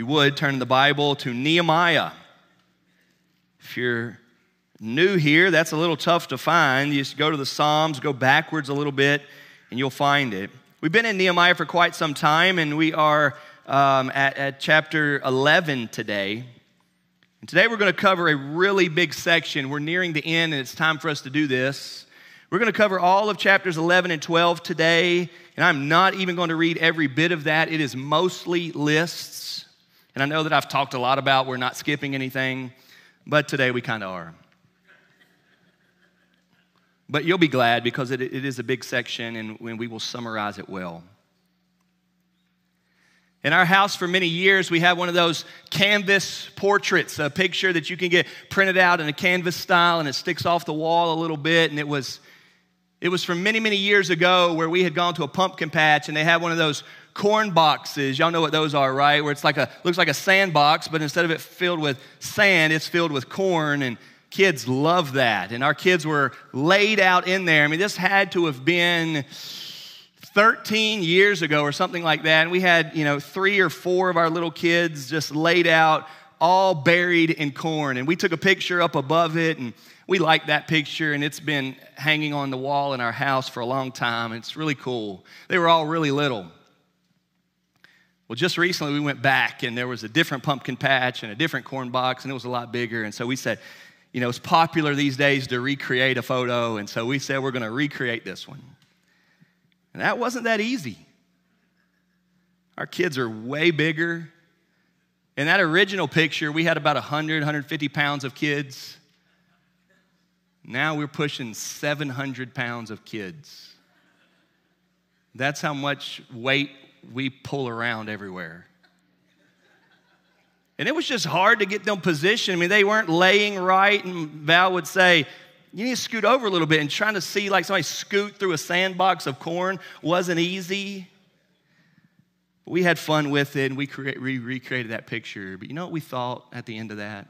you would, turn the Bible to Nehemiah. If you're new here, that's a little tough to find. You just go to the Psalms, go backwards a little bit, and you'll find it. We've been in Nehemiah for quite some time, and we are um, at, at chapter 11 today. And today we're going to cover a really big section. We're nearing the end, and it's time for us to do this. We're going to cover all of chapters 11 and 12 today, and I'm not even going to read every bit of that. It is mostly lists. And I know that I've talked a lot about we're not skipping anything, but today we kind of are. But you'll be glad because it, it is a big section and we will summarize it well. In our house for many years, we have one of those canvas portraits, a picture that you can get printed out in a canvas style and it sticks off the wall a little bit. And it was, it was from many, many years ago where we had gone to a pumpkin patch and they had one of those corn boxes. Y'all know what those are, right? Where it's like a, looks like a sandbox, but instead of it filled with sand, it's filled with corn. And Kids love that. And our kids were laid out in there. I mean, this had to have been 13 years ago or something like that. And we had, you know, three or four of our little kids just laid out, all buried in corn. And we took a picture up above it and we liked that picture and it's been hanging on the wall in our house for a long time. It's really cool. They were all really little. Well, just recently we went back and there was a different pumpkin patch and a different corn box and it was a lot bigger. And so we said, you know, it's popular these days to recreate a photo, and so we said we're going to recreate this one. And that wasn't that easy. Our kids are way bigger. In that original picture, we had about 100, 150 pounds of kids. Now we're pushing 700 pounds of kids. That's how much weight we pull around everywhere. And it was just hard to get them positioned. I mean, they weren't laying right, and Val would say, you need to scoot over a little bit. And trying to see like somebody scoot through a sandbox of corn wasn't easy. But we had fun with it, and we, cre- we recreated that picture. But you know what we thought at the end of that?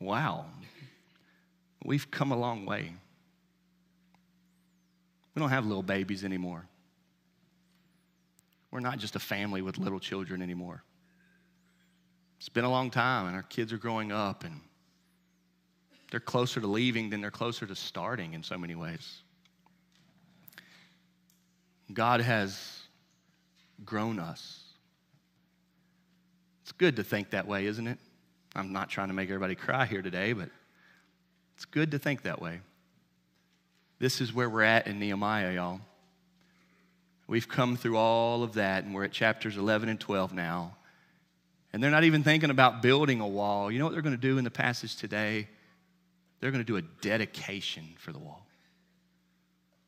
Wow, we've come a long way. We don't have little babies anymore. We're not just a family with little children anymore. It's been a long time, and our kids are growing up, and they're closer to leaving than they're closer to starting in so many ways. God has grown us. It's good to think that way, isn't it? I'm not trying to make everybody cry here today, but it's good to think that way. This is where we're at in Nehemiah, y'all. We've come through all of that, and we're at chapters 11 and 12 now. And they're not even thinking about building a wall. You know what they're going to do in the passage today? They're going to do a dedication for the wall.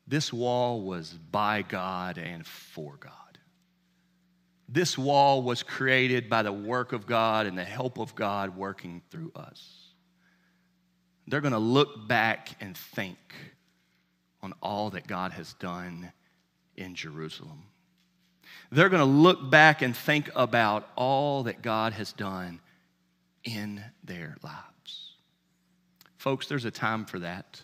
This wall was by God and for God. This wall was created by the work of God and the help of God working through us. They're going to look back and think on all that God has done in Jerusalem they're going to look back and think about all that God has done in their lives. Folks, there's a time for that.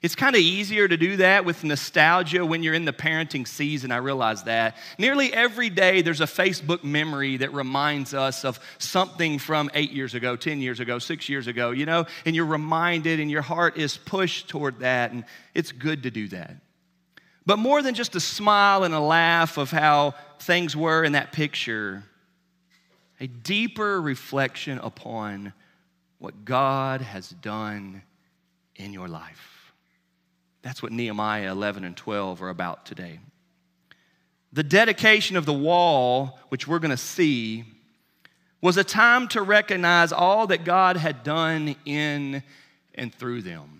It's kind of easier to do that with nostalgia when you're in the parenting season. I realize that. Nearly every day, there's a Facebook memory that reminds us of something from eight years ago, 10 years ago, six years ago, you know, and you're reminded and your heart is pushed toward that, and it's good to do that. But more than just a smile and a laugh of how things were in that picture, a deeper reflection upon what God has done in your life. That's what Nehemiah 11 and 12 are about today. The dedication of the wall, which we're going to see, was a time to recognize all that God had done in and through them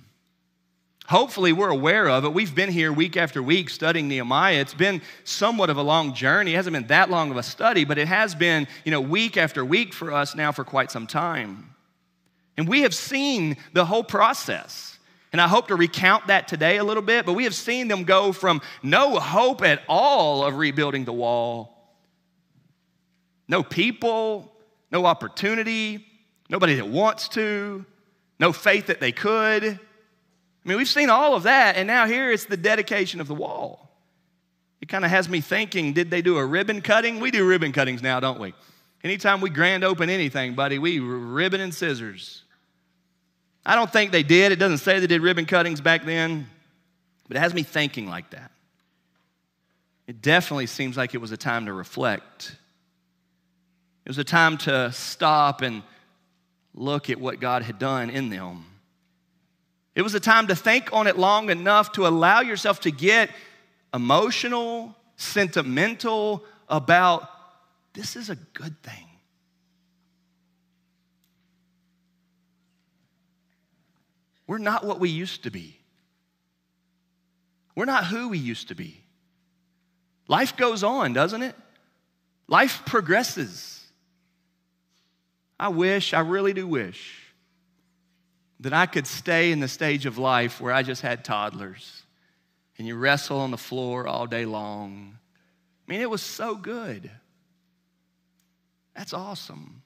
hopefully we're aware of it. We've been here week after week studying Nehemiah. It's been somewhat of a long journey. It hasn't been that long of a study, but it has been, you know, week after week for us now for quite some time. And we have seen the whole process. And I hope to recount that today a little bit, but we have seen them go from no hope at all of rebuilding the wall, no people, no opportunity, nobody that wants to, no faith that they could, I mean, we've seen all of that, and now here it's the dedication of the wall. It kind of has me thinking did they do a ribbon cutting? We do ribbon cuttings now, don't we? Anytime we grand open anything, buddy, we ribbon and scissors. I don't think they did. It doesn't say they did ribbon cuttings back then, but it has me thinking like that. It definitely seems like it was a time to reflect. It was a time to stop and look at what God had done in them. It was a time to think on it long enough to allow yourself to get emotional, sentimental about this is a good thing. We're not what we used to be. We're not who we used to be. Life goes on, doesn't it? Life progresses. I wish, I really do wish, that I could stay in the stage of life where I just had toddlers and you wrestle on the floor all day long. I mean, it was so good. That's awesome.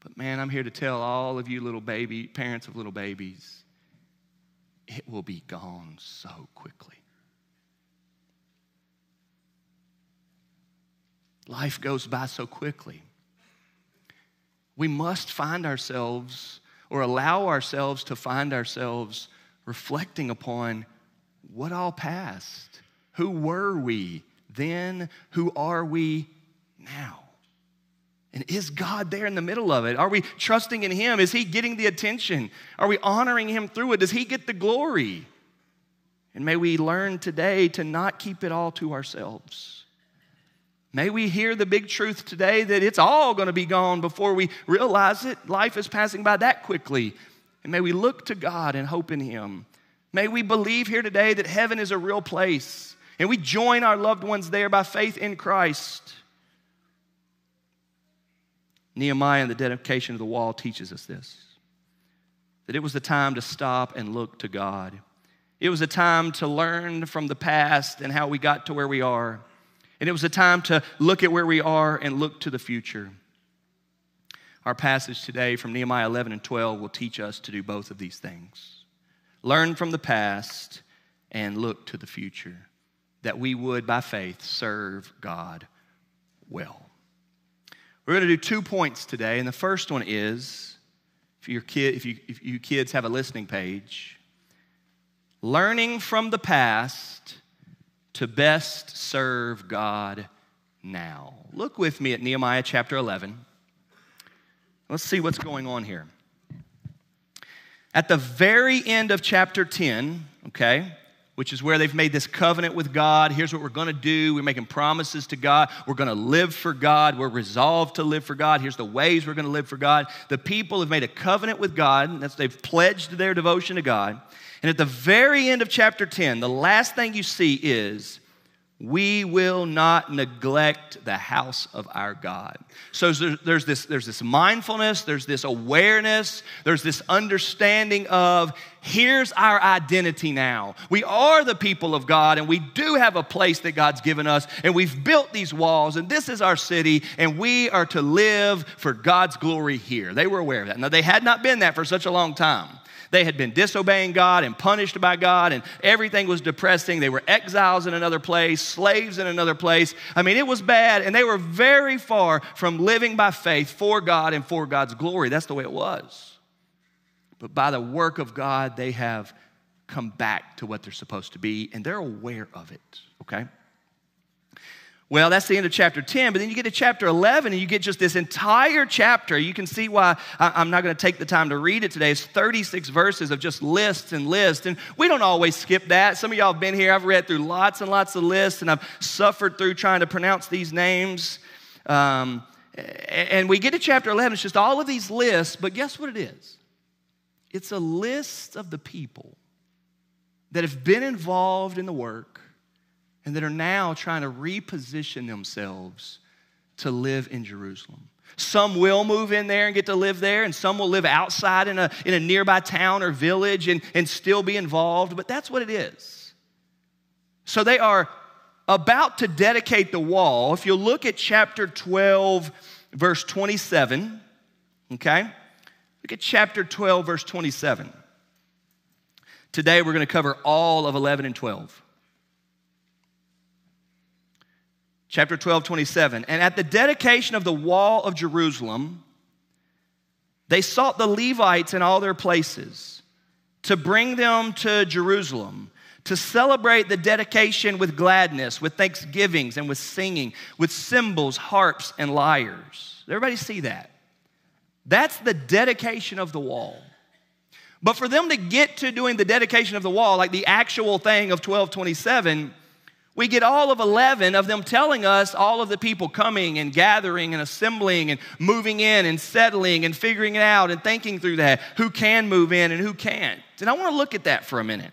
But man, I'm here to tell all of you little baby, parents of little babies, it will be gone so quickly. Life goes by so quickly. We must find ourselves or allow ourselves to find ourselves reflecting upon what all passed. Who were we then? Who are we now? And is God there in the middle of it? Are we trusting in Him? Is He getting the attention? Are we honoring Him through it? Does He get the glory? And may we learn today to not keep it all to ourselves. May we hear the big truth today that it's all going to be gone before we realize it. Life is passing by that quickly. And may we look to God and hope in Him. May we believe here today that heaven is a real place and we join our loved ones there by faith in Christ. Nehemiah and the dedication of the wall teaches us this that it was the time to stop and look to God. It was a time to learn from the past and how we got to where we are. And it was a time to look at where we are and look to the future. Our passage today from Nehemiah 11 and 12 will teach us to do both of these things learn from the past and look to the future, that we would, by faith, serve God well. We're going to do two points today, and the first one is if, your kid, if, you, if you kids have a listening page, learning from the past to best serve God now. Look with me at Nehemiah chapter 11. Let's see what's going on here. At the very end of chapter 10, okay, which is where they've made this covenant with God. Here's what we're going to do. We're making promises to God. We're going to live for God. We're resolved to live for God. Here's the ways we're going to live for God. The people have made a covenant with God. That's they've pledged their devotion to God. And at the very end of chapter 10, the last thing you see is, we will not neglect the house of our God. So there's this, there's this mindfulness, there's this awareness, there's this understanding of here's our identity now. We are the people of God, and we do have a place that God's given us, and we've built these walls, and this is our city, and we are to live for God's glory here. They were aware of that. Now, they had not been that for such a long time. They had been disobeying God and punished by God, and everything was depressing. They were exiles in another place, slaves in another place. I mean, it was bad, and they were very far from living by faith for God and for God's glory. That's the way it was. But by the work of God, they have come back to what they're supposed to be, and they're aware of it, okay? Well, that's the end of chapter 10, but then you get to chapter 11 and you get just this entire chapter. You can see why I'm not going to take the time to read it today. It's 36 verses of just lists and lists. And we don't always skip that. Some of y'all have been here. I've read through lots and lots of lists and I've suffered through trying to pronounce these names. Um, and we get to chapter 11, it's just all of these lists, but guess what it is? It's a list of the people that have been involved in the work and that are now trying to reposition themselves to live in Jerusalem. Some will move in there and get to live there, and some will live outside in a, in a nearby town or village and, and still be involved, but that's what it is. So they are about to dedicate the wall. If you look at chapter 12, verse 27, okay? Look at chapter 12, verse 27. Today we're going to cover all of 11 and 12. Chapter 12, 27. And at the dedication of the wall of Jerusalem, they sought the Levites in all their places to bring them to Jerusalem to celebrate the dedication with gladness, with thanksgivings, and with singing, with cymbals, harps, and lyres. Everybody see that? That's the dedication of the wall. But for them to get to doing the dedication of the wall, like the actual thing of 1227, we get all of 11 of them telling us all of the people coming and gathering and assembling and moving in and settling and figuring it out and thinking through that who can move in and who can't. And I want to look at that for a minute.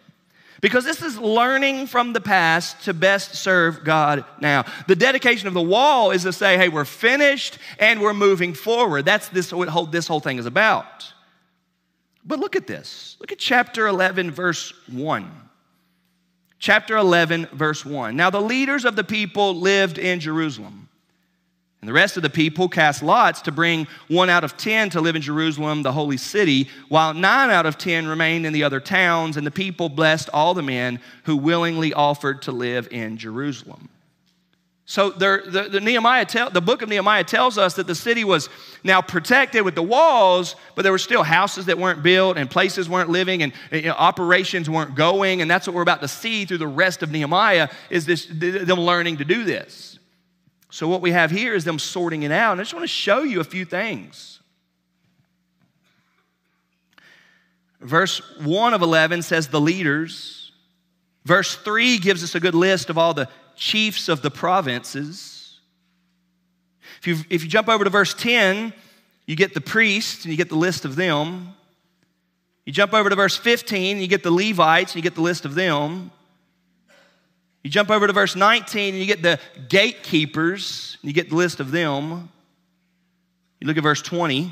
Because this is learning from the past to best serve God now. The dedication of the wall is to say, hey, we're finished and we're moving forward. That's this what whole, this whole thing is about. But look at this. Look at chapter 11, verse 1 chapter 11, verse 1. Now, the leaders of the people lived in Jerusalem. And the rest of the people cast lots to bring one out of ten to live in Jerusalem, the holy city, while nine out of ten remained in the other towns. And the people blessed all the men who willingly offered to live in Jerusalem. So the, the, Nehemiah tell, the book of Nehemiah tells us that the city was now protected with the walls, but there were still houses that weren't built and places weren't living and you know, operations weren't going. And that's what we're about to see through the rest of Nehemiah is this, them learning to do this. So what we have here is them sorting it out. And I just want to show you a few things. Verse 1 of 11 says the leaders. Verse 3 gives us a good list of all the chiefs of the provinces. If you, if you jump over to verse 10, you get the priests and you get the list of them. You jump over to verse 15, you get the Levites and you get the list of them. You jump over to verse 19 and you get the gatekeepers and you get the list of them. You look at verse 20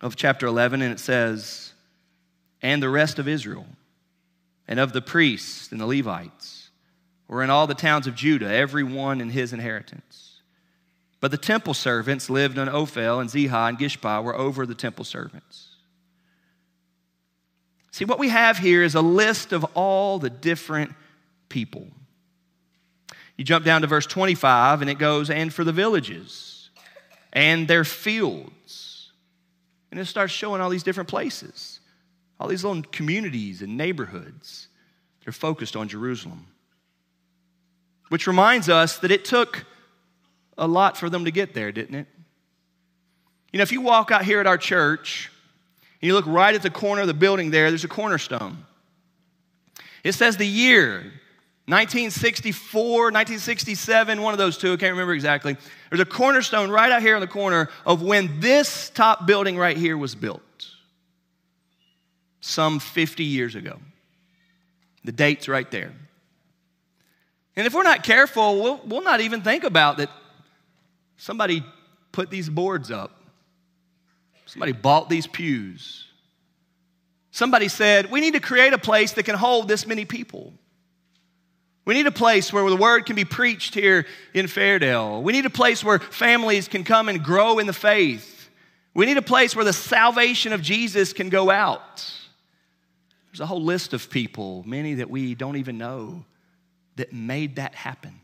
of chapter 11 and it says, and the rest of Israel, and of the priests and the Levites were in all the towns of Judah, every one in his inheritance. But the temple servants lived on Ophel and Ziha and Gishpa were over the temple servants. See, what we have here is a list of all the different people. You jump down to verse 25 and it goes, and for the villages and their fields. And it starts showing all these different places, all these little communities and neighborhoods. They're focused on Jerusalem. Which reminds us that it took a lot for them to get there, didn't it? You know, if you walk out here at our church and you look right at the corner of the building there, there's a cornerstone. It says the year 1964, 1967, one of those two, I can't remember exactly. There's a cornerstone right out here in the corner of when this top building right here was built, some 50 years ago. The date's right there. And if we're not careful, we'll, we'll not even think about that somebody put these boards up, somebody bought these pews. Somebody said, We need to create a place that can hold this many people. We need a place where the word can be preached here in Fairdale. We need a place where families can come and grow in the faith. We need a place where the salvation of Jesus can go out. There's a whole list of people, many that we don't even know, that made that happen.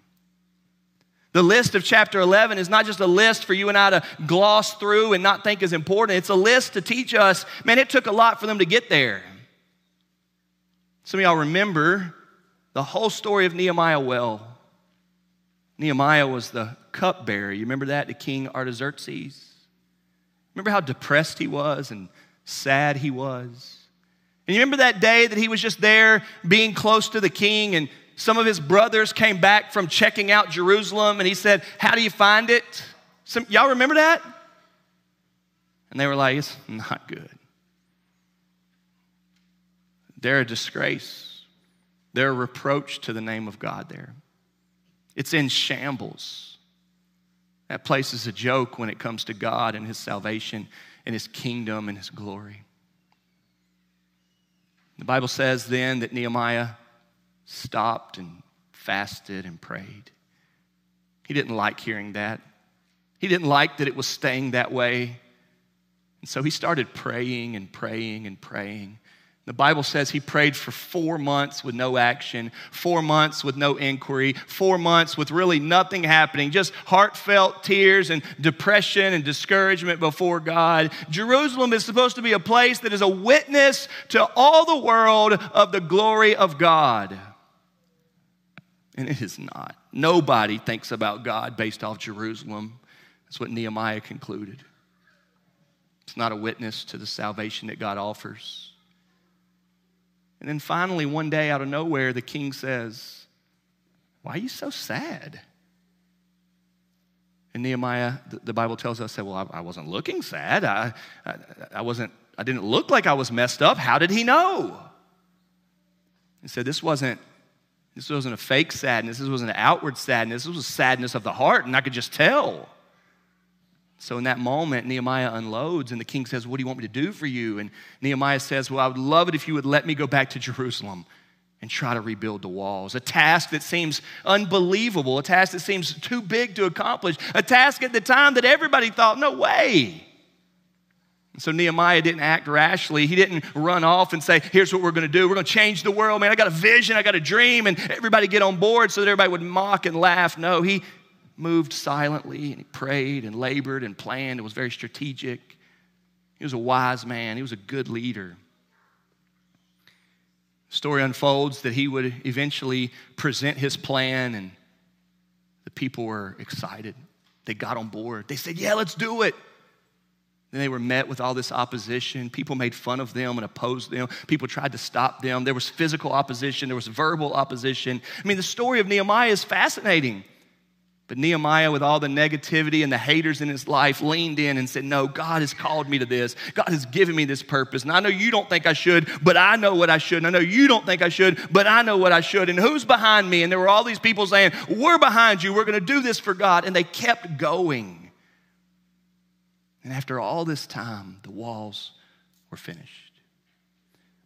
The list of chapter 11 is not just a list for you and I to gloss through and not think is important. It's a list to teach us, man, it took a lot for them to get there. Some of y'all remember the whole story of Nehemiah well. Nehemiah was the cupbearer. You remember that to King Artaxerxes? Remember how depressed he was and sad he was? And you remember that day that he was just there being close to the king and some of his brothers came back from checking out Jerusalem and he said, How do you find it? Some, y'all remember that? And they were like, It's not good. They're a disgrace, they're a reproach to the name of God there. It's in shambles. That place is a joke when it comes to God and His salvation and His kingdom and His glory. The Bible says then that Nehemiah stopped and fasted and prayed. He didn't like hearing that. He didn't like that it was staying that way. And so he started praying and praying and praying. The Bible says he prayed for four months with no action, four months with no inquiry, four months with really nothing happening, just heartfelt tears and depression and discouragement before God. Jerusalem is supposed to be a place that is a witness to all the world of the glory of God. And it is not. Nobody thinks about God based off Jerusalem. That's what Nehemiah concluded. It's not a witness to the salvation that God offers. And then finally, one day out of nowhere, the king says, Why are you so sad? And Nehemiah, the Bible tells us, said, Well, I, wasn't looking sad. I, I, I, wasn't, I didn't look like I was messed up. How did he know? He said, This wasn't. This wasn't a fake sadness. This wasn't an outward sadness. This was a sadness of the heart, and I could just tell. So in that moment, Nehemiah unloads, and the king says, What do you want me to do for you? And Nehemiah says, Well, I would love it if you would let me go back to Jerusalem and try to rebuild the walls. A task that seems unbelievable, a task that seems too big to accomplish, a task at the time that everybody thought, No way. So Nehemiah didn't act rashly. He didn't run off and say, Here's what we're going to do. We're going to change the world, man. I got a vision, I got a dream, and everybody get on board so that everybody would mock and laugh. No, he moved silently and he prayed and labored and planned and was very strategic. He was a wise man, he was a good leader. The story unfolds that he would eventually present his plan, and the people were excited. They got on board. They said, Yeah, let's do it. Then they were met with all this opposition. People made fun of them and opposed them. People tried to stop them. There was physical opposition, there was verbal opposition. I mean, the story of Nehemiah is fascinating. But Nehemiah, with all the negativity and the haters in his life, leaned in and said, No, God has called me to this. God has given me this purpose. And I know you don't think I should, but I know what I should. And I know you don't think I should, but I know what I should. And who's behind me? And there were all these people saying, We're behind you. We're going to do this for God. And they kept going. And after all this time, the walls were finished.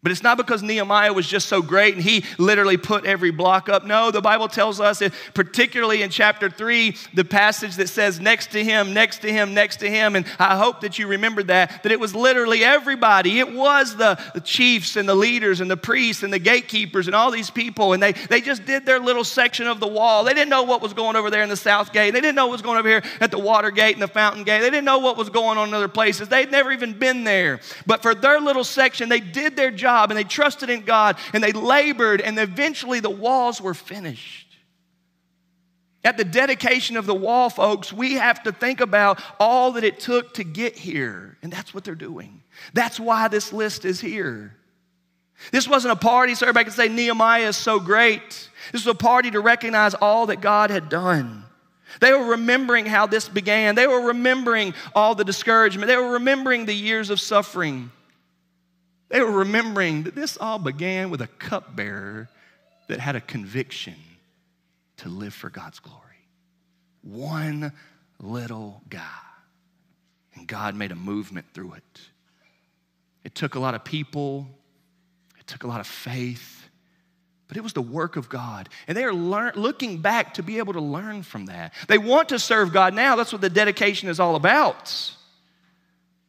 But it's not because Nehemiah was just so great and he literally put every block up. No, the Bible tells us, particularly in chapter 3, the passage that says next to him, next to him, next to him. And I hope that you remember that, that it was literally everybody. It was the, the chiefs and the leaders and the priests and the gatekeepers and all these people. And they, they just did their little section of the wall. They didn't know what was going over there in the south gate. They didn't know what was going over here at the water gate and the fountain gate. They didn't know what was going on in other places. They'd never even been there. But for their little section, they did their job job and they trusted in God and they labored and eventually the walls were finished. At the dedication of the wall, folks, we have to think about all that it took to get here. And that's what they're doing. That's why this list is here. This wasn't a party so everybody could say Nehemiah is so great. This was a party to recognize all that God had done. They were remembering how this began. They were remembering all the discouragement. They were remembering the years of suffering. They were remembering that this all began with a cupbearer that had a conviction to live for God's glory. One little guy. And God made a movement through it. It took a lot of people, it took a lot of faith, but it was the work of God. And they are learn, looking back to be able to learn from that. They want to serve God now. That's what the dedication is all about.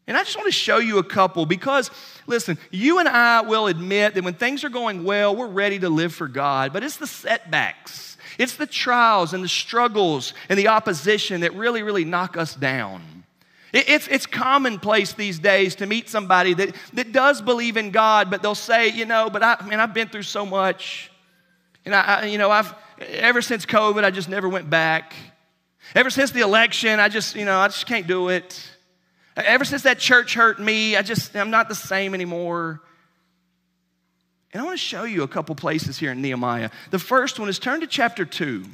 And I just want to show you a couple because, listen, you and I will admit that when things are going well, we're ready to live for God, but it's the setbacks, it's the trials and the struggles and the opposition that really, really knock us down. It's, it's commonplace these days to meet somebody that, that does believe in God, but they'll say, you know, but I, man, I've been through so much. And I, I, you know, I've, ever since COVID, I just never went back. Ever since the election, I just, you know, I just can't do it. Ever since that church hurt me, I just, I'm not the same anymore. And I want to show you a couple places here in Nehemiah. The first one is turn to chapter 2.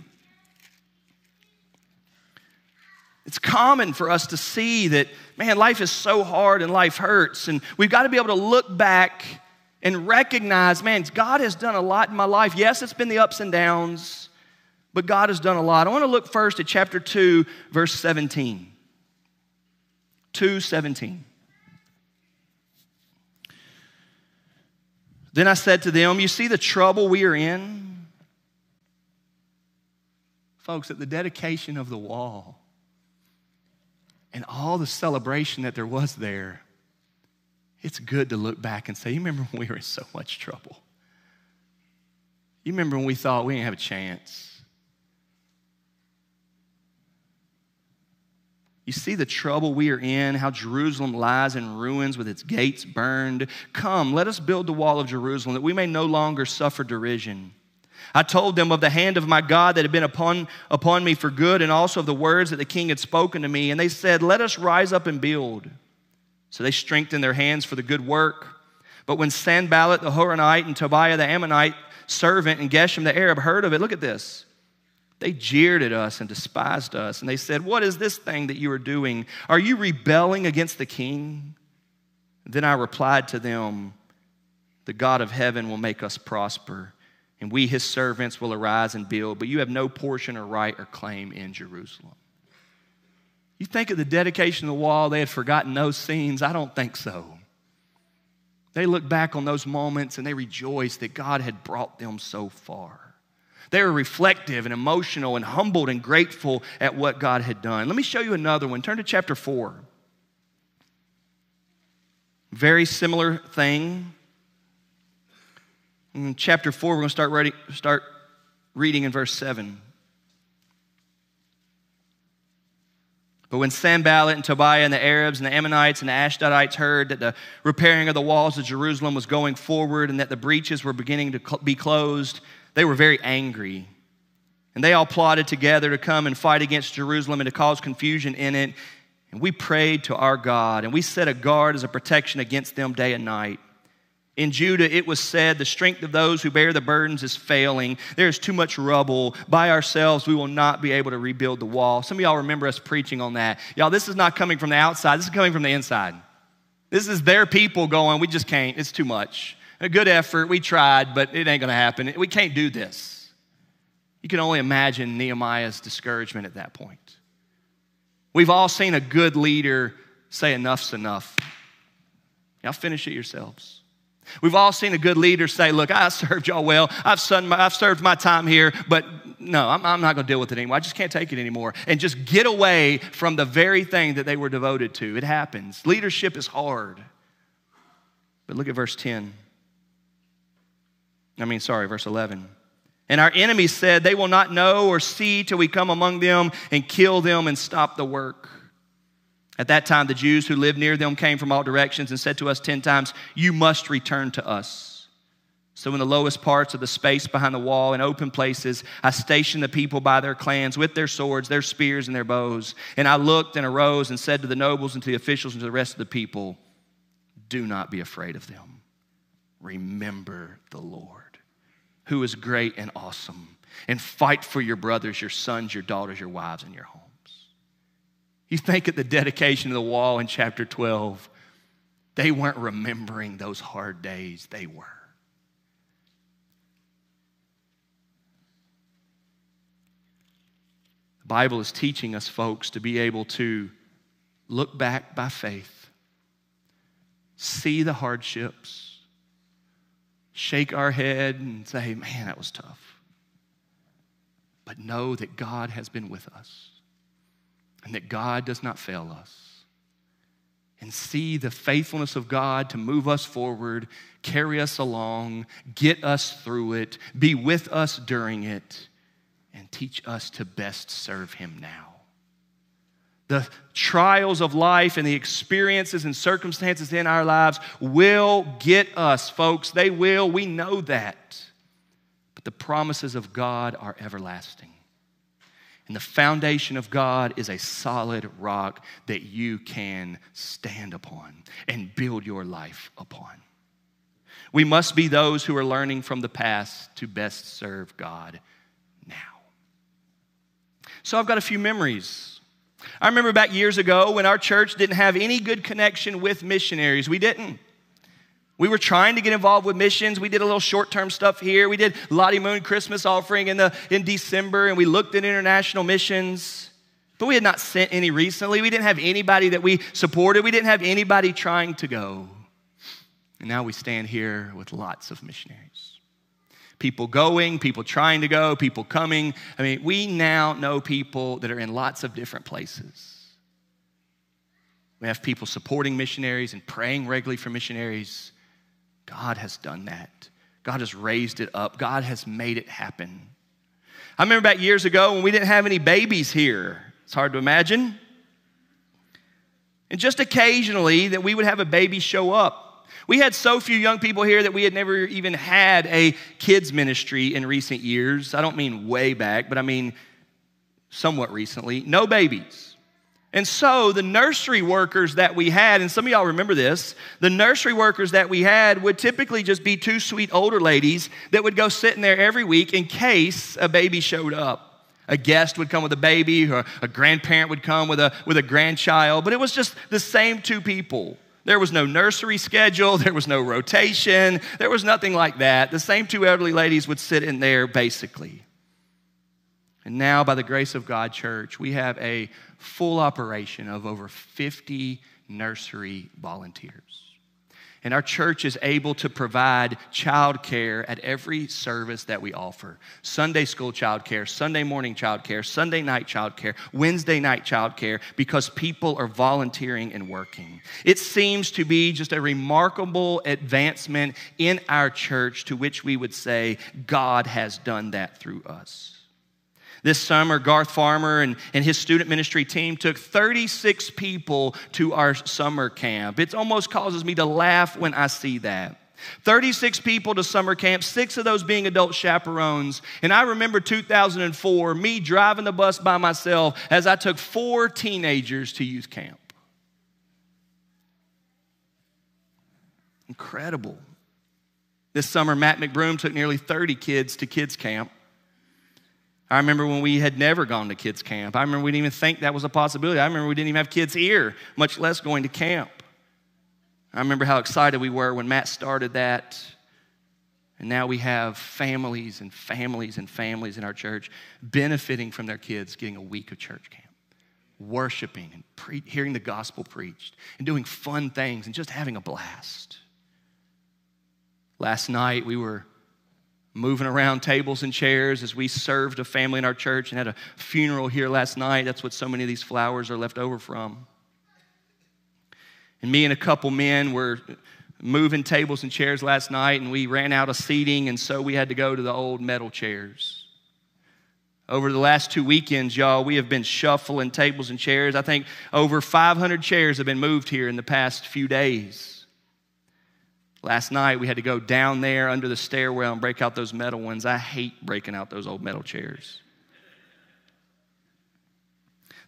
It's common for us to see that, man, life is so hard and life hurts. And we've got to be able to look back and recognize, man, God has done a lot in my life. Yes, it's been the ups and downs, but God has done a lot. I want to look first at chapter 2, verse 17. 2:17. Then I said to them, You see the trouble we are in? Folks, at the dedication of the wall and all the celebration that there was there, it's good to look back and say, You remember when we were in so much trouble? You remember when we thought we didn't have a chance? You see the trouble we are in, how Jerusalem lies in ruins with its gates burned. Come, let us build the wall of Jerusalem that we may no longer suffer derision. I told them of the hand of my God that had been upon, upon me for good, and also of the words that the king had spoken to me. And they said, Let us rise up and build. So they strengthened their hands for the good work. But when Sanballat the Horonite and Tobiah the Ammonite servant and Geshem the Arab heard of it, look at this. They jeered at us and despised us. And they said, What is this thing that you are doing? Are you rebelling against the king? Then I replied to them, The God of heaven will make us prosper, and we, his servants, will arise and build, but you have no portion or right or claim in Jerusalem. You think of the dedication of the wall, they had forgotten those scenes? I don't think so. They look back on those moments and they rejoice that God had brought them so far. They were reflective and emotional and humbled and grateful at what God had done. Let me show you another one. Turn to chapter 4. Very similar thing. In chapter 4, we're going to start, ready, start reading in verse 7. But when Sanballat and Tobiah and the Arabs and the Ammonites and the Ashdodites heard that the repairing of the walls of Jerusalem was going forward and that the breaches were beginning to be closed, they were very angry. And they all plotted together to come and fight against Jerusalem and to cause confusion in it. And we prayed to our God, and we set a guard as a protection against them day and night. In Judah, it was said, The strength of those who bear the burdens is failing. There is too much rubble. By ourselves, we will not be able to rebuild the wall. Some of y'all remember us preaching on that. Y'all, this is not coming from the outside, this is coming from the inside. This is their people going, We just can't. It's too much. A good effort. We tried, but it ain't to happen. We can't do this. You can only imagine Nehemiah's discouragement at that point. We've all seen a good leader say, Enough's enough. Y'all finish it yourselves. We've all seen a good leader say, Look, I served y'all well. I've, I've served my time here, but no, I'm, I'm not going to deal with it anymore. I just can't take it anymore. And just get away from the very thing that they were devoted to. It happens. Leadership is hard. But look at verse 10. I mean, sorry, verse 11. And our enemies said, They will not know or see till we come among them and kill them and stop the work. At that time, the Jews who lived near them came from all directions and said to us ten times, You must return to us. So, in the lowest parts of the space behind the wall, in open places, I stationed the people by their clans with their swords, their spears, and their bows. And I looked and arose and said to the nobles and to the officials and to the rest of the people, Do not be afraid of them. Remember the Lord, who is great and awesome, and fight for your brothers, your sons, your daughters, your wives, and your homes. You think at the dedication of the wall in chapter 12, they weren't remembering those hard days, they were. The Bible is teaching us, folks, to be able to look back by faith, see the hardships, shake our head and say, man, that was tough. But know that God has been with us and that God does not fail us. And see the faithfulness of God to move us forward, carry us along, get us through it, be with us during it, and teach us to best serve Him now. The trials of life and the experiences and circumstances in our lives will get us, folks. They will. We know that. But the promises of God are everlasting. And the foundation of God is a solid rock that you can stand upon and build your life upon. We must be those who are learning from the past to best serve God now. So I've got a few memories. I remember back years ago when our church didn't have any good connection with missionaries. We didn't. We were trying to get involved with missions. We did a little short term stuff here. We did Lottie Moon Christmas offering in, the, in December, and we looked at international missions. But we had not sent any recently. We didn't have anybody that we supported. We didn't have anybody trying to go. And now we stand here with lots of missionaries. People going, people trying to go, people coming. I mean, we now know people that are in lots of different places. We have people supporting missionaries and praying regularly for missionaries. God has done that. God has raised it up. God has made it happen. I remember back years ago when we didn't have any babies here. It's hard to imagine. And just occasionally that we would have a baby show up. We had so few young people here that we had never even had a kids ministry in recent years. I don't mean way back, but I mean somewhat recently. No babies. And so the nursery workers that we had, and some of y'all remember this, the nursery workers that we had would typically just be two sweet older ladies that would go sitting there every week in case a baby showed up. A guest would come with a baby, or a grandparent would come with a, with a grandchild, but it was just the same two people. There was no nursery schedule, there was no rotation, there was nothing like that. The same two elderly ladies would sit in there basically. And now, by the grace of God, church, we have a full operation of over 50 nursery volunteers. And our church is able to provide childcare at every service that we offer Sunday school childcare, Sunday morning childcare, Sunday night childcare, Wednesday night childcare, because people are volunteering and working. It seems to be just a remarkable advancement in our church to which we would say, God has done that through us. This summer, Garth Farmer and, and his student ministry team took 36 people to our summer camp. It almost causes me to laugh when I see that. 36 people to summer camp, six of those being adult chaperones. And I remember 2004, me driving the bus by myself as I took four teenagers to youth camp. Incredible. This summer, Matt McBroom took nearly 30 kids to kids' camp. I remember when we had never gone to kids' camp. I remember we didn't even think that was a possibility. I remember we didn't even have kids here, much less going to camp. I remember how excited we were when Matt started that. And now we have families and families and families in our church benefiting from their kids getting a week of church camp, worshiping and pre- hearing the gospel preached, and doing fun things and just having a blast. Last night we were moving around tables and chairs as we served a family in our church and had a funeral here last night. That's what so many of these flowers are left over from. And me and a couple men were moving tables and chairs last night, and we ran out of seating, and so we had to go to the old metal chairs. Over the last two weekends, y'all, we have been shuffling tables and chairs. I think over 500 chairs have been moved here in the past few days. Last night we had to go down there under the stairwell and break out those metal ones. I hate breaking out those old metal chairs.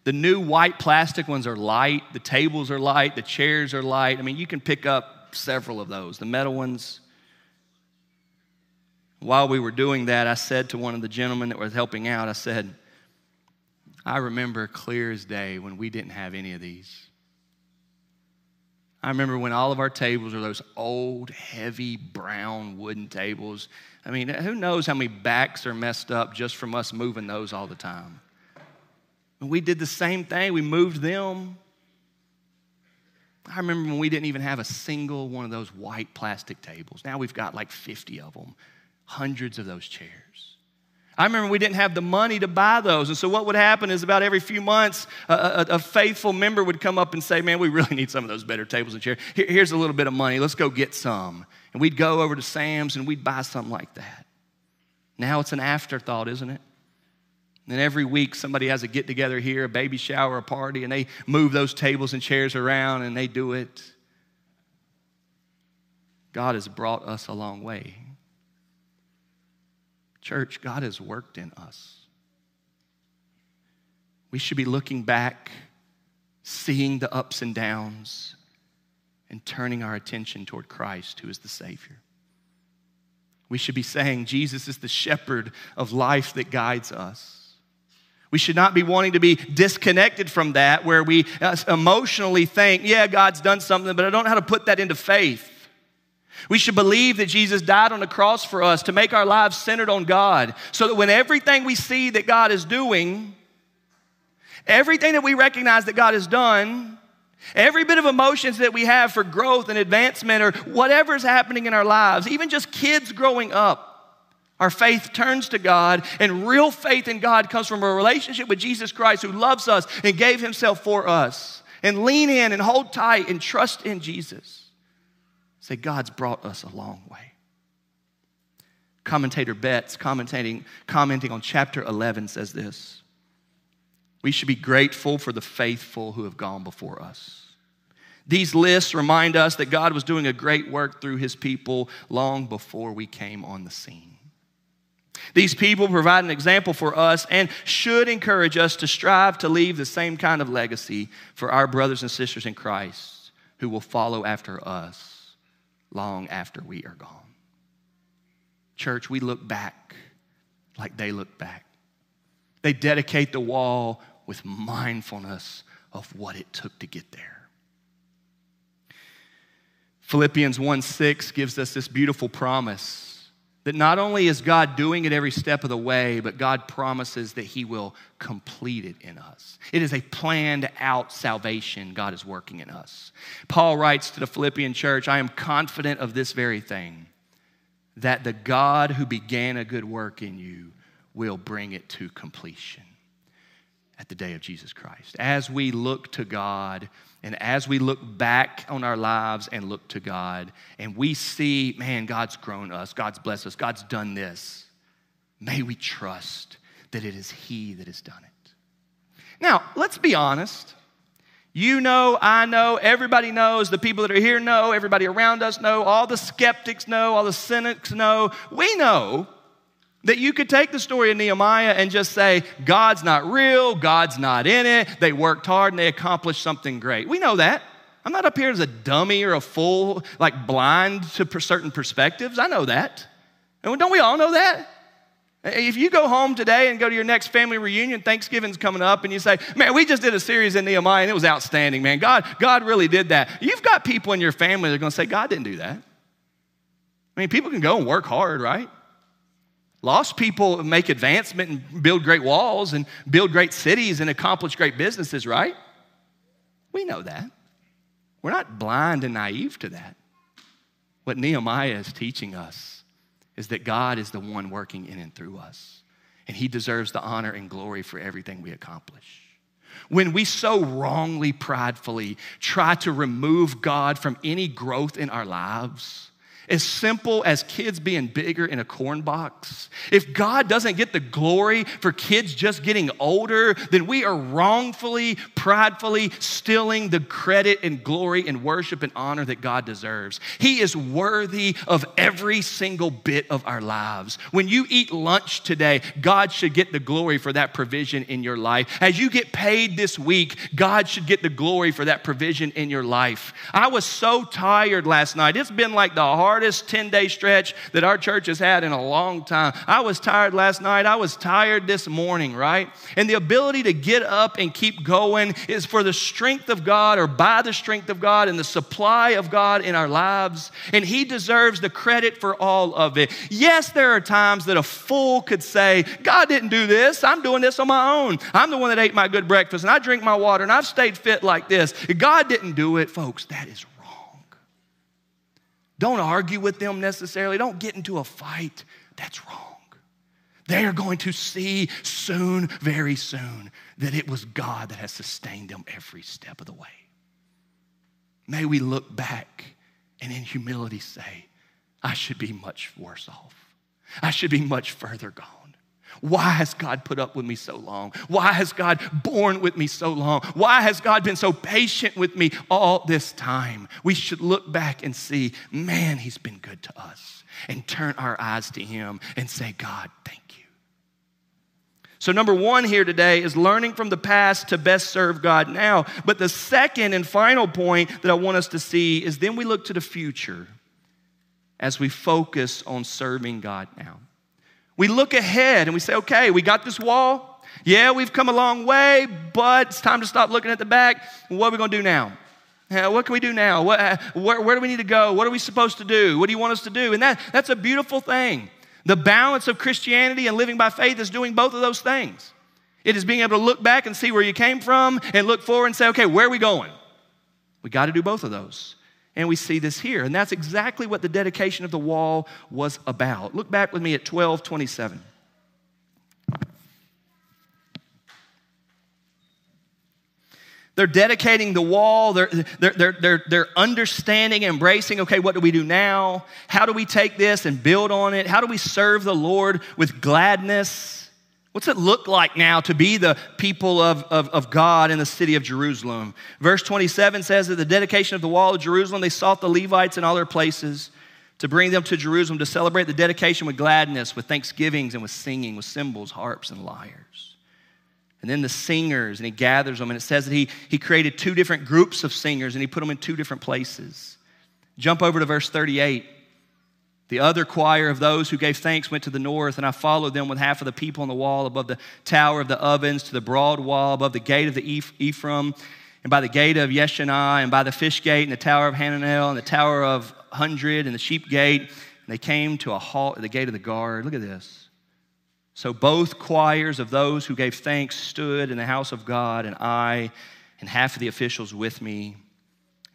The new white plastic ones are light, the tables are light, the chairs are light. I mean, you can pick up several of those. The metal ones, while we were doing that, I said to one of the gentlemen that was helping out, I said, I remember clear as day when we didn't have any of these. I remember when all of our tables were those old, heavy, brown wooden tables. I mean, who knows how many backs are messed up just from us moving those all the time? And we did the same thing, we moved them. I remember when we didn't even have a single one of those white plastic tables. Now we've got like 50 of them, hundreds of those chairs. I remember we didn't have the money to buy those. And so, what would happen is about every few months, a, a, a faithful member would come up and say, Man, we really need some of those better tables and chairs. Here, here's a little bit of money. Let's go get some. And we'd go over to Sam's and we'd buy something like that. Now it's an afterthought, isn't it? And every week, somebody has a get together here, a baby shower, a party, and they move those tables and chairs around and they do it. God has brought us a long way. Church, God has worked in us. We should be looking back, seeing the ups and downs, and turning our attention toward Christ, who is the Savior. We should be saying, Jesus is the shepherd of life that guides us. We should not be wanting to be disconnected from that, where we uh, emotionally think, yeah, God's done something, but I don't know how to put that into faith. We should believe that Jesus died on the cross for us to make our lives centered on God so that when everything we see that God is doing, everything that we recognize that God has done, every bit of emotions that we have for growth and advancement or whatever is happening in our lives, even just kids growing up, our faith turns to God, and real faith in God comes from a relationship with Jesus Christ who loves us and gave himself for us. and lean in and hold tight and trust in Jesus. Say, God's brought us a long way. Commentator Betts, commenting, commenting on chapter 11, says this We should be grateful for the faithful who have gone before us. These lists remind us that God was doing a great work through his people long before we came on the scene. These people provide an example for us and should encourage us to strive to leave the same kind of legacy for our brothers and sisters in Christ who will follow after us long after we are gone. Church, we look back like they look back. They dedicate the wall with mindfulness of what it took to get there. Philippians 1 6 gives us this beautiful promise that not only is God doing it every step of the way, but God promises that He will complete it in us. It is a planned out salvation God is working in us. Paul writes to the Philippian church I am confident of this very thing, that the God who began a good work in you will bring it to completion at the day of Jesus Christ. As we look to God and as we look back on our lives and look to God and we see, man, God's grown us, God's blessed us, God's done this, may we trust that it is He that has done it. Now, let's be honest. You know, I know, everybody knows, the people that are here know, everybody around us know, all the skeptics know, all the cynics know. We know that you could take the story of Nehemiah and just say, God's not real, God's not in it, they worked hard and they accomplished something great. We know that. I'm not up here as a dummy or a fool, like blind to certain perspectives. I know that. And don't we all know that? If you go home today and go to your next family reunion, Thanksgiving's coming up, and you say, Man, we just did a series in Nehemiah and it was outstanding, man. God, God really did that. You've got people in your family that are to say, God didn't do that. I mean, people can go and work hard, right? Lost people make advancement and build great walls and build great cities and accomplish great businesses, right? We know that. We're not blind and naive to that. What Nehemiah is teaching us is that God is the one working in and through us, and He deserves the honor and glory for everything we accomplish. When we so wrongly, pridefully try to remove God from any growth in our lives, as simple as kids being bigger in a corn box. If God doesn't get the glory for kids just getting older, then we are wrongfully, pridefully stealing the credit and glory and worship and honor that God deserves. He is worthy of every single bit of our lives. When you eat lunch today, God should get the glory for that provision in your life. As you get paid this week, God should get the glory for that provision in your life. I was so tired last night. It's been like the hard hardest 10 day stretch that our church has had in a long time. I was tired last night. I was tired this morning, right? And the ability to get up and keep going is for the strength of God or by the strength of God and the supply of God in our lives. And He deserves the credit for all of it. Yes, there are times that a fool could say, God didn't do this. I'm doing this on my own. I'm the one that ate my good breakfast and I drink my water and I've stayed fit like this. God didn't do it. Folks, that is don't argue with them necessarily. Don't get into a fight. That's wrong. They are going to see soon, very soon, that it was God that has sustained them every step of the way. May we look back and in humility say, I should be much worse off. I should be much further gone. Why has God put up with me so long? Why has God borne with me so long? Why has God been so patient with me all this time? We should look back and see, man, He's been good to us, and turn our eyes to Him and say, God, thank you. So, number one here today is learning from the past to best serve God now. But the second and final point that I want us to see is then we look to the future as we focus on serving God now. We look ahead and we say, okay, we got this wall. Yeah, we've come a long way, but it's time to stop looking at the back. What are we going to do now? what can we do now? What, where, where do we need to go? What are we supposed to do? What do you want us to do? And that, that's a beautiful thing. The balance of Christianity and living by faith is doing both of those things. It is being able to look back and see where you came from and look forward and say, okay, where are we going? We got to do both of those. And we see this here. And that's exactly what the dedication of the wall was about. Look back with me at 1227. They're dedicating the wall. They're, they're, they're, they're, they're understanding, embracing, okay, what do we do now? How do we take this and build on it? How do we serve the Lord with gladness? What's it look like now to be the people of, of, of God in the city of Jerusalem? Verse 27 says that the dedication of the wall of Jerusalem, they sought the Levites in all their places to bring them to Jerusalem to celebrate the dedication with gladness, with thanksgivings, and with singing, with cymbals, harps, and lyres and then the singers, and he gathers them. And it says that he, he created two different groups of singers and he put them in two different places. Jump over to verse 38. The other choir of those who gave thanks went to the north, and I followed them with half of the people on the wall above the tower of the ovens to the broad wall above the gate of the Ephraim, and by the gate of Yeshanah, and by the fish gate, and the tower of Hananel, and the tower of Hundred, and the sheep gate. And they came to a halt at the gate of the guard. Look at this. So both choirs of those who gave thanks stood in the house of God, and I and half of the officials with me.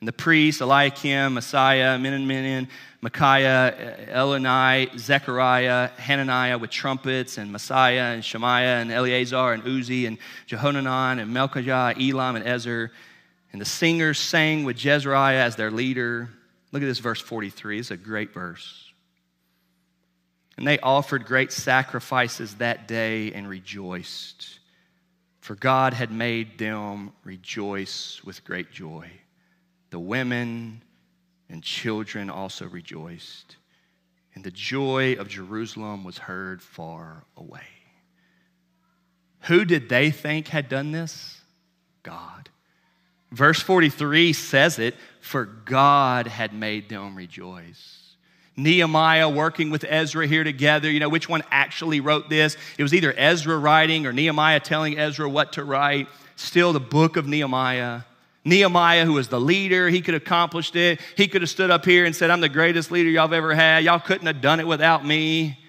And the priests, Eliakim, Maaseiah, Menon, Micaiah, Elioenai, Zechariah, Hananiah with trumpets, and Maaseiah, and Shemaiah, and Eleazar, and Uzzi, and Jehohanan, and Melchijah, Elam, and Ezer. And the singers sang with Jezrahiah as their leader. Look at this verse 43. It's a great verse. And they offered great sacrifices that day and rejoiced, for God had made them rejoice with great joy. The women and children also rejoiced, and the joy of Jerusalem was heard far away. Who did they think had done this? God. Verse 43 says it, for God had made them rejoice. Nehemiah working with Ezra here together. You know, which one actually wrote this? It was either Ezra writing or Nehemiah telling Ezra what to write. Still, the book of Nehemiah. Nehemiah, who was the leader, he could have accomplished it. He could have stood up here and said, I'm the greatest leader y'all have ever had. Y'all couldn't have done it without me.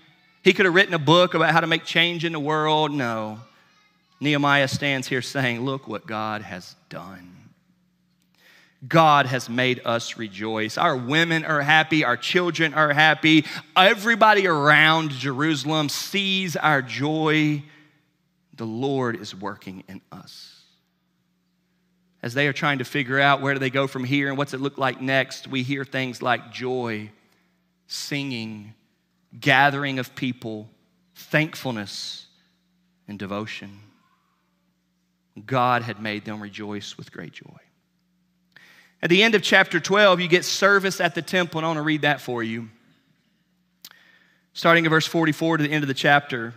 He could have written a book about how to make change in the world. No. Nehemiah stands here saying, Look what God has done. God has made us rejoice. Our women are happy, our children are happy. Everybody around Jerusalem sees our joy. The Lord is working in us. As they are trying to figure out where do they go from here and what's it look like next, we hear things like joy, singing, gathering of people, thankfulness, and devotion. God had made them rejoice with great joy. At the end of chapter 12, you get service at the temple, and I want to read that for you. Starting at verse 44 to the end of the chapter.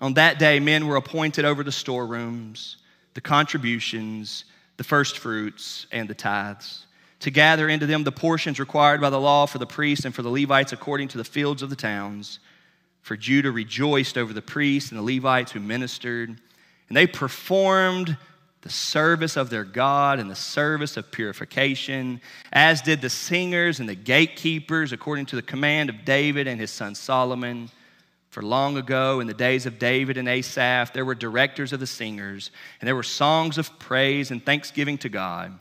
On that day, men were appointed over the storerooms, the contributions, the first fruits, and the tithes, to gather into them the portions required by the law for the priests and for the Levites according to the fields of the towns. For Judah rejoiced over the priests and the Levites who ministered, and they performed the service of their God and the service of purification, as did the singers and the gatekeepers, according to the command of David and his son Solomon. For long ago, in the days of David and Asaph, there were directors of the singers, and there were songs of praise and thanksgiving to God.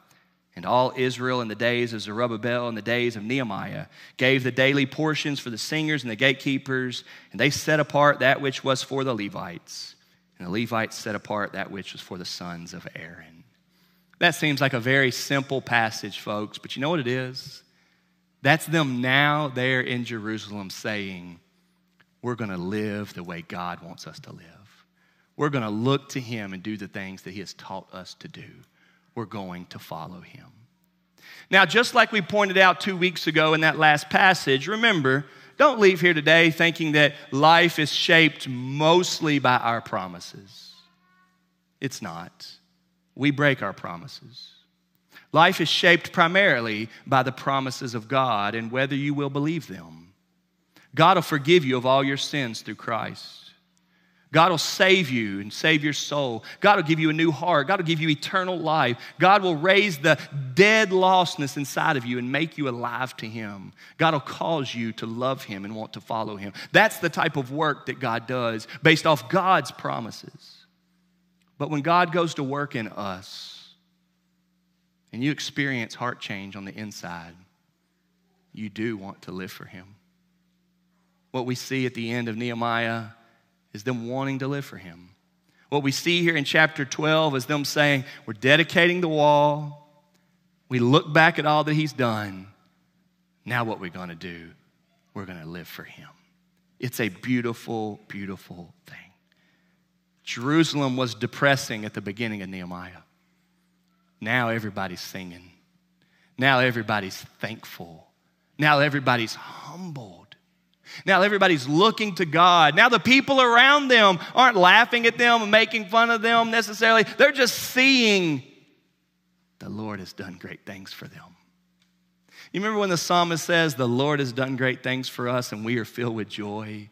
And all Israel in the days of Zerubbabel and the days of Nehemiah gave the daily portions for the singers and the gatekeepers, and they set apart that which was for the Levites and the Levites set apart that which was for the sons of Aaron. That seems like a very simple passage, folks, but you know what it is? That's them now there in Jerusalem saying, We're going to live the way God wants us to live. We're going to look to Him and do the things that He has taught us to do. We're going to follow Him. Now, just like we pointed out two weeks ago in that last passage, remember, don't leave here today thinking that life is shaped mostly by our promises. It's not. We break our promises. Life is shaped primarily by the promises of God and whether you will believe them. God will forgive you of all your sins through Christ. God will save you and save your soul. God will give you a new heart. God will give you eternal life. God will raise the dead lostness inside of you and make you alive to Him. God will cause you to love Him and want to follow Him. That's the type of work that God does based off God's promises. But when God goes to work in us and you experience heart change on the inside, you do want to live for Him. What we see at the end of Nehemiah is them wanting to live for Him. What we see here in chapter 12 is them saying, We're dedicating the wall. We look back at all that he's done. Now, what we're going to do, we're going to live for him. It's a beautiful, beautiful thing. Jerusalem was depressing at the beginning of Nehemiah. Now everybody's singing. Now everybody's thankful. Now everybody's humbled. Now everybody's looking to God. Now the people around them aren't laughing at them and making fun of them necessarily. They're just seeing the Lord has done great things for them. You remember when the psalmist says, The Lord has done great things for us and we are filled with joy?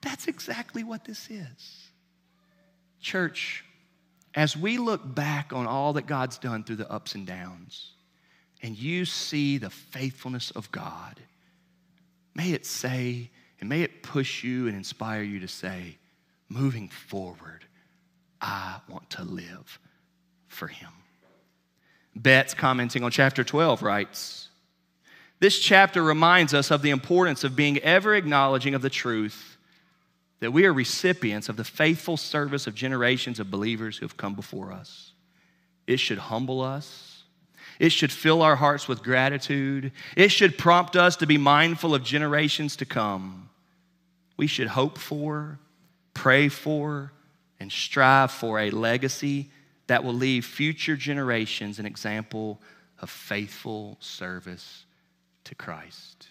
That's exactly what this is. Church, as we look back on all that God's done through the ups and downs, and you see the faithfulness of God, may it say, and may it push you and inspire you to say, moving forward, I want to live for Him. Betts, commenting on chapter 12, writes This chapter reminds us of the importance of being ever acknowledging of the truth that we are recipients of the faithful service of generations of believers who have come before us. It should humble us. It should fill our hearts with gratitude. It should prompt us to be mindful of generations to come. We should hope for, pray for, and strive for a legacy that will leave future generations an example of faithful service to Christ.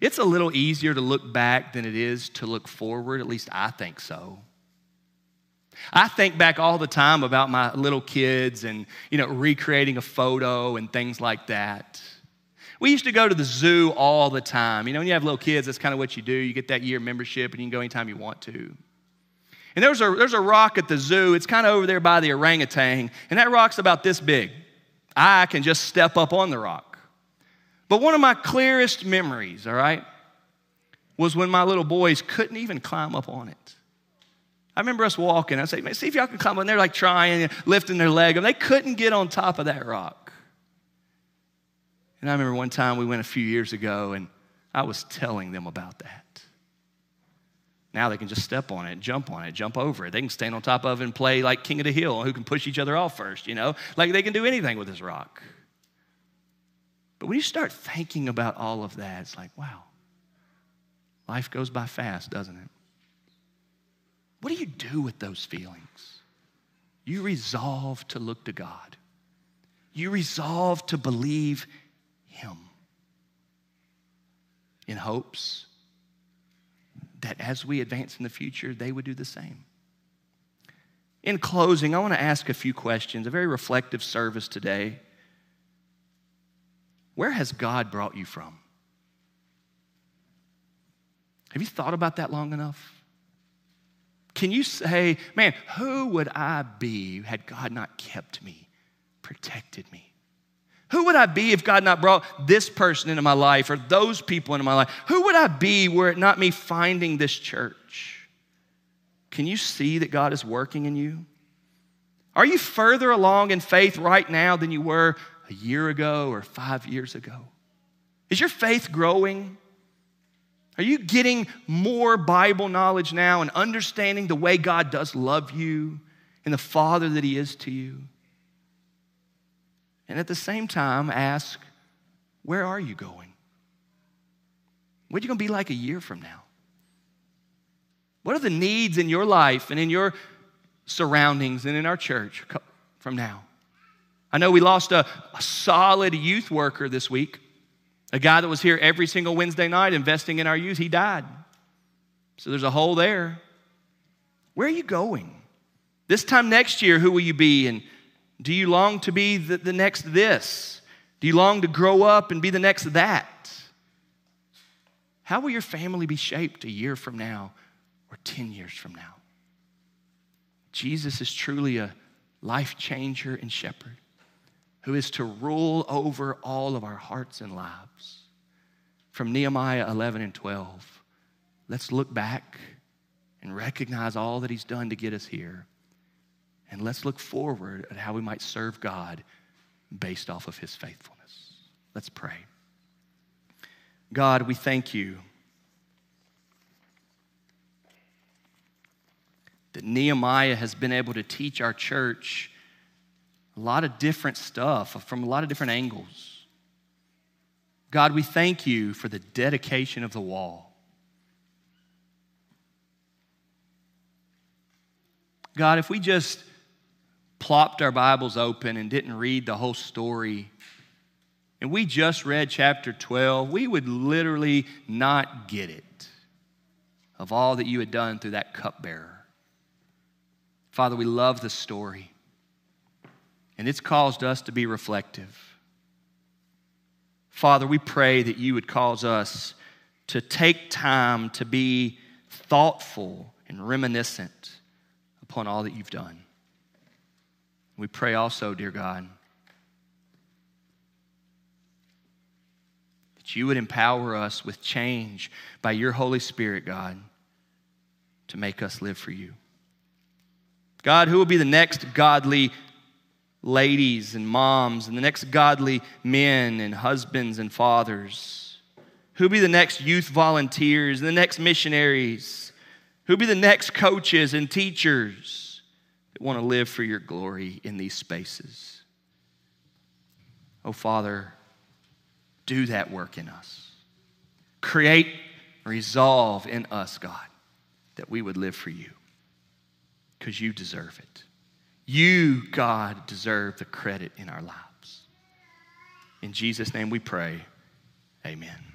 It's a little easier to look back than it is to look forward, at least I think so. I think back all the time about my little kids and, you know, recreating a photo and things like that. We used to go to the zoo all the time. You know, when you have little kids, that's kind of what you do. You get that year membership and you can go anytime you want to. And there's a, there's a rock at the zoo. It's kind of over there by the orangutan. And that rock's about this big. I can just step up on the rock. But one of my clearest memories, all right, was when my little boys couldn't even climb up on it. I remember us walking. I say, man, see if y'all can climb. And they're like trying, lifting their leg. And they couldn't get on top of that rock. And I remember one time we went a few years ago and I was telling them about that. Now they can just step on it, jump on it, jump over it. They can stand on top of it and play like King of the Hill, who can push each other off first, you know? Like they can do anything with this rock. But when you start thinking about all of that, it's like, wow, life goes by fast, doesn't it? What do you do with those feelings? You resolve to look to God. You resolve to believe Him in hopes that as we advance in the future, they would do the same. In closing, I want to ask a few questions, a very reflective service today. Where has God brought you from? Have you thought about that long enough? Can you say, man, who would I be had God not kept me, protected me? Who would I be if God not brought this person into my life or those people into my life? Who would I be were it not me finding this church? Can you see that God is working in you? Are you further along in faith right now than you were a year ago or five years ago? Is your faith growing? Are you getting more Bible knowledge now and understanding the way God does love you and the Father that He is to you? And at the same time, ask, where are you going? What are you going to be like a year from now? What are the needs in your life and in your surroundings and in our church from now? I know we lost a, a solid youth worker this week. A guy that was here every single Wednesday night investing in our youth, he died. So there's a hole there. Where are you going? This time next year, who will you be? And do you long to be the, the next this? Do you long to grow up and be the next that? How will your family be shaped a year from now or 10 years from now? Jesus is truly a life changer and shepherd who is to rule over all of our hearts and lives. From Nehemiah 11 and 12, let's look back and recognize all that he's done to get us here. And let's look forward at how we might serve God based off of his faithfulness. Let's pray. God, we thank you that Nehemiah has been able to teach our church a lot of different stuff from a lot of different angles. God, we thank you for the dedication of the wall. God, if we just plopped our Bibles open and didn't read the whole story, and we just read chapter 12, we would literally not get it of all that you had done through that cupbearer. Father, we love the story, and it's caused us to be reflective. Father, we pray that you would cause us to take time to be thoughtful and reminiscent upon all that you've done. We pray also, dear God, that you would empower us with change by your Holy Spirit, God, to make us live for you. God, who will be the next godly ladies and moms and the next godly men and husbands and fathers? Who will be the next youth volunteers and the next missionaries? Who will be the next coaches and teachers? that want to live for your glory in these spaces. Oh, Father, do that work in us. Create resolve in us, God, that we would live for you because you deserve it. You, God, deserve the credit in our lives. In Jesus' name we pray. Amen.